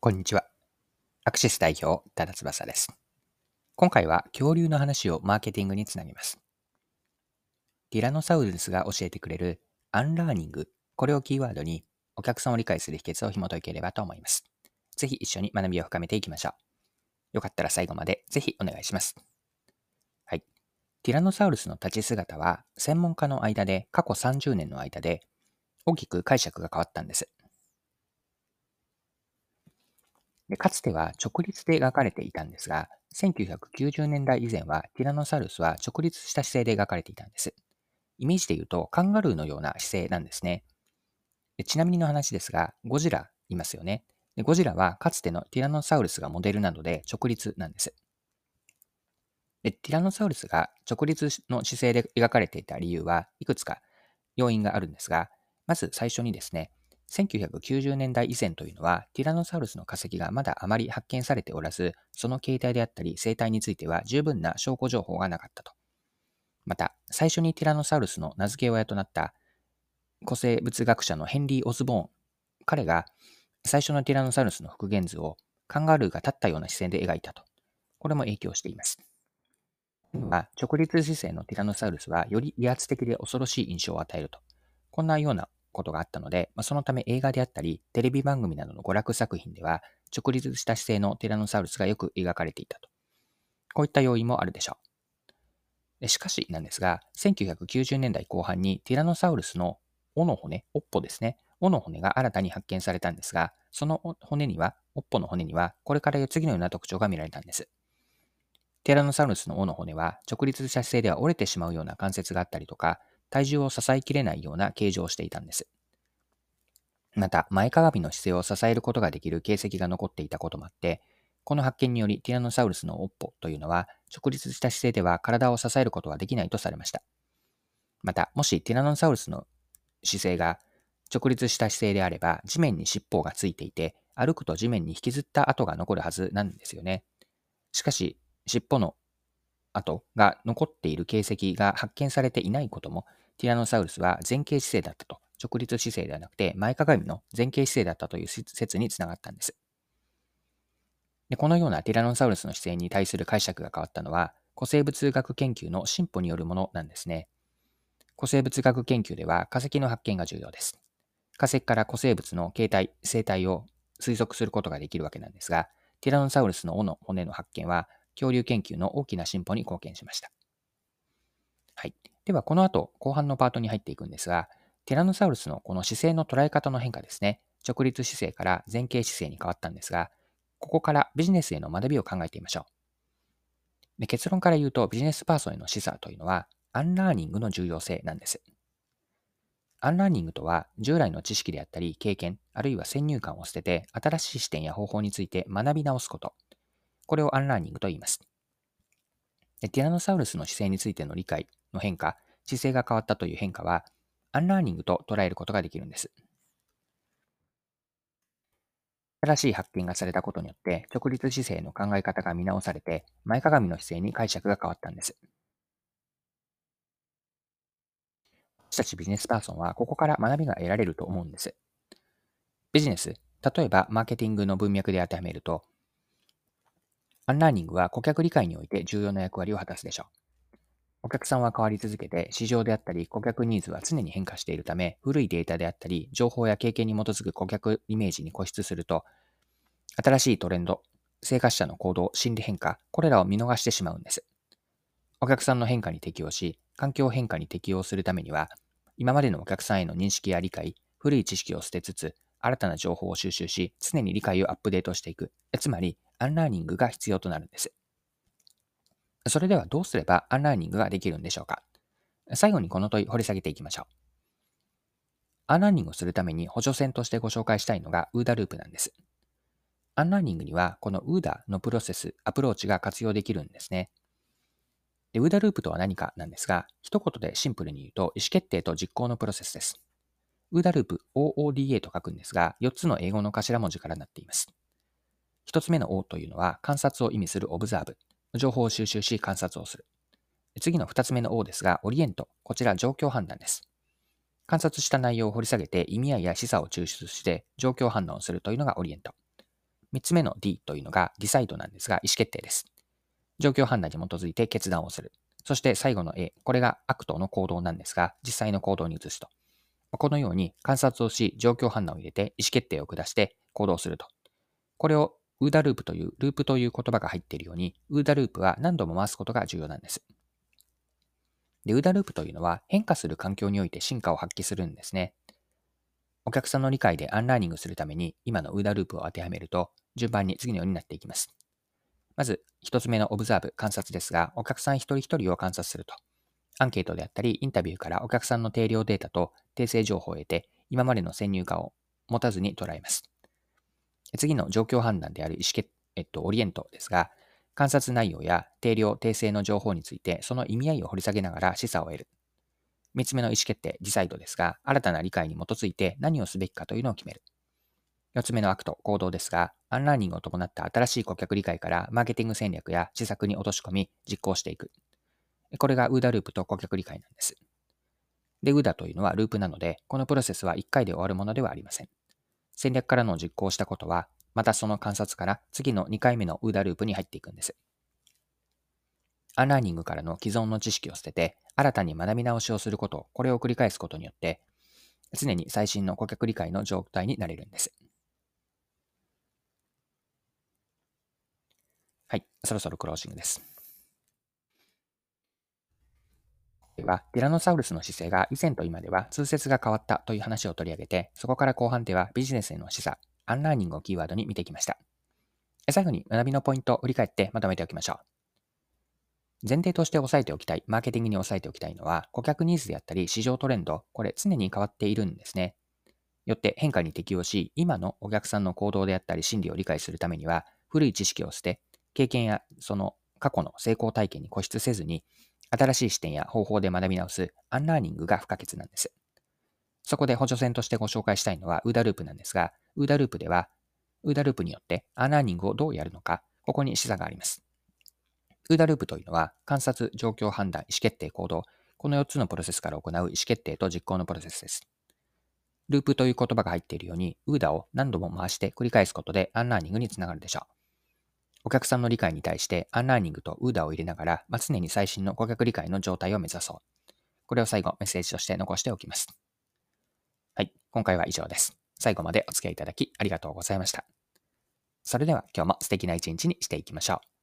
こんにちは。アクシス代表、多田翼です。今回は恐竜の話をマーケティングにつなげます。ティラノサウルスが教えてくれるアンラーニング、これをキーワードにお客さんを理解する秘訣を紐解ければと思います。ぜひ一緒に学びを深めていきましょう。よかったら最後までぜひお願いします。はい。ティラノサウルスの立ち姿は専門家の間で過去30年の間で大きく解釈が変わったんです。でかつては直立で描かれていたんですが、1990年代以前はティラノサウルスは直立した姿勢で描かれていたんです。イメージで言うとカンガルーのような姿勢なんですね。でちなみにの話ですが、ゴジラいますよねで。ゴジラはかつてのティラノサウルスがモデルなので直立なんです。でティラノサウルスが直立の姿勢で描かれていた理由はいくつか要因があるんですが、まず最初にですね、1990年代以前というのは、ティラノサウルスの化石がまだあまり発見されておらず、その形態であったり生態については十分な証拠情報がなかったと。また、最初にティラノサウルスの名付け親となった古生物学者のヘンリー・オズボーン。彼が最初のティラノサウルスの復元図をカンガルーが立ったような視線で描いたと。これも影響しています。直立姿勢のティラノサウルスはより威圧的で恐ろしい印象を与えると。こんなようなことがあったので、まあ、そのため映画であったり、テレビ番組などの娯楽作品では、直立した姿勢のティラノサウルスがよく描かれていたと。こういった要因もあるでしょう。しかしなんですが、1990年代後半にティラノサウルスの尾の骨、尾っぽですね、尾の骨が新たに発見されたんですが、その骨には、尾っぽの骨には、これから次のような特徴が見られたんです。ティラノサウルスの尾の骨は、直立した姿勢では折れてしまうような関節があったりとか、体重を支えきれないような形状をしていたんです。また、前かがみの姿勢を支えることができる形跡が残っていたこともあって、この発見によりティラノサウルスの尾っぽというのは直立した姿勢では体を支えることはできないとされました。また、もしティラノサウルスの姿勢が直立した姿勢であれば、地面に尻尾がついていて、歩くと地面に引きずった跡が残るはずなんですよね。しかし、尻尾の跡が残っている形跡が発見されていないことも、ティラノサウルスは前傾姿勢だったと、直立姿勢ではなくて前かがみの前傾姿勢だったという説につながったんです。でこのようなティラノサウルスの姿勢に対する解釈が変わったのは、古生物学研究の進歩によるものなんですね。古生物学研究では化石の発見が重要です。化石から古生物の形態、生態を推測することができるわけなんですが、ティラノサウルスの尾の骨の発見は恐竜研究の大きな進歩に貢献しました。はい。では、この後、後半のパートに入っていくんですが、ティラノサウルスのこの姿勢の捉え方の変化ですね。直立姿勢から前傾姿勢に変わったんですが、ここからビジネスへの学びを考えてみましょう。で結論から言うと、ビジネスパーソンへの示唆というのは、アンラーニングの重要性なんです。アンラーニングとは、従来の知識であったり、経験、あるいは先入観を捨てて、新しい視点や方法について学び直すこと。これをアンラーニングと言います。ティラノサウルスの姿勢についての理解の変化、姿勢が変わったという変化は、アンラーニングと捉えることができるんです。新しい発見がされたことによって、直立姿勢の考え方が見直されて、前かがみの姿勢に解釈が変わったんです。私たちビジネスパーソンは、ここから学びが得られると思うんです。ビジネス、例えばマーケティングの文脈で当てはめると、アンラーニングは顧客理解において重要な役割を果たすでしょう。お客さんは変わり続けて、市場であったり顧客ニーズは常に変化しているため、古いデータであったり、情報や経験に基づく顧客イメージに固執すると、新しいトレンド、生活者の行動、心理変化、これらを見逃してしまうんです。お客さんの変化に適応し、環境変化に適応するためには、今までのお客さんへの認識や理解、古い知識を捨てつつ、新たな情報を収集し、常に理解をアップデートしていく。つまり、アンラーニングが必要となるんです。それではどうすればアンラーニングができるんでしょうか？最後にこの問い掘り下げていきましょう。アンラーニングをするために補助線としてご紹介したいのが UDA ループなんです。アンラーニングにはこの UDA のプロセス、アプローチが活用できるんですね。で UDA ループとは何かなんですが、一言でシンプルに言うと意思決定と実行のプロセスです。ウーダループ OODA と書くんですが、4つの英語の頭文字からなっています。1つ目の O というのは観察を意味するオブザーブ。情報を収集し観察をする。次の2つ目の O ですが、オリエント。こちら状況判断です。観察した内容を掘り下げて意味合いや示唆を抽出して状況判断をするというのがオリエント。3つ目の D というのがディサイドなんですが、意思決定です。状況判断に基づいて決断をする。そして最後の A、これがアクトの行動なんですが、実際の行動に移すと。このように観察をし、状況判断を入れて意思決定を下して行動すると。これを OODA ループという、ループという言葉が入っているように、 OODA ループは何度も回すことが重要なんです。で、 OODA ループというのは変化する環境において真価を発揮するんですね。お客さんの理解でアンラーニングするために今の OODA ループを当てはめると、順番に次のようになっていきます。まず、一つ目のオブザーブ、観察ですが、お客さん一人一人を観察すると。アンケートであったり、インタビューからお客さんの定量データと訂正情報を得て、今までの先入観を持たずに捉えます。次の状況判断である意思決、えっと、オリエントですが、観察内容や定量、訂正の情報について、その意味合いを掘り下げながら示唆を得る。三つ目の意思決定、ディサイドですが、新たな理解に基づいて何をすべきかというのを決める。四つ目の Act、行動ですが、アンラーニングを伴った新しい顧客理解からマーケティング戦略や施策に落とし込み、実行していく。これが OODA ループと顧客理解なんです。で、 OODA というのはループなので、このプロセスは1回で終わるものではありません。戦略からの実行したことは、またその観察から次の2回目の OODA ループに入っていくんです。アンラーニングからの既存の知識を捨てて、新たに学び直しをすること、これを繰り返すことによって、常に最新の顧客理解の状態になれるんです。はい、そろそろクロージングです。では、ティラノサウルスの姿勢が以前と今では通説が変わったという話を取り上げて、そこから後半ではビジネスへの示唆、アンラーニングをキーワードに見てきました。最後に学びのポイントを振り返ってまとめておきましょう。前提として押さえておきたい、マーケティングに押さえておきたいのは、顧客ニーズであったり市場トレンド、これ常に変わっているんですね。よって変化に適応し、今のお客さんの行動であったり心理を理解するためには、古い知識を捨て、経験やその過去の成功体験に固執せずに、新しい視点や方法で学び直すアンラーニングが不可欠なんです。そこで補助線としてご紹介したいのは OODA ループなんですが、 OODA ループでは、 OODA ループによってアンラーニングをどうやるのか、ここに示唆があります。 OODA ループというのは、観察、状況判断、意思決定、行動、この4つのプロセスから行う意思決定と実行のプロセスです。ループという言葉が入っているように、 OODA を何度も回して繰り返すことでアンラーニングにつながるでしょう。お客さんの理解に対してアンラーニングと OODA を入れながら、まあ、常に最新の顧客理解の状態を目指そう。これを最後メッセージとして残しておきます。はい、今回は以上です。最後までお付き合いいただきありがとうございました。それでは今日も素敵な一日にしていきましょう。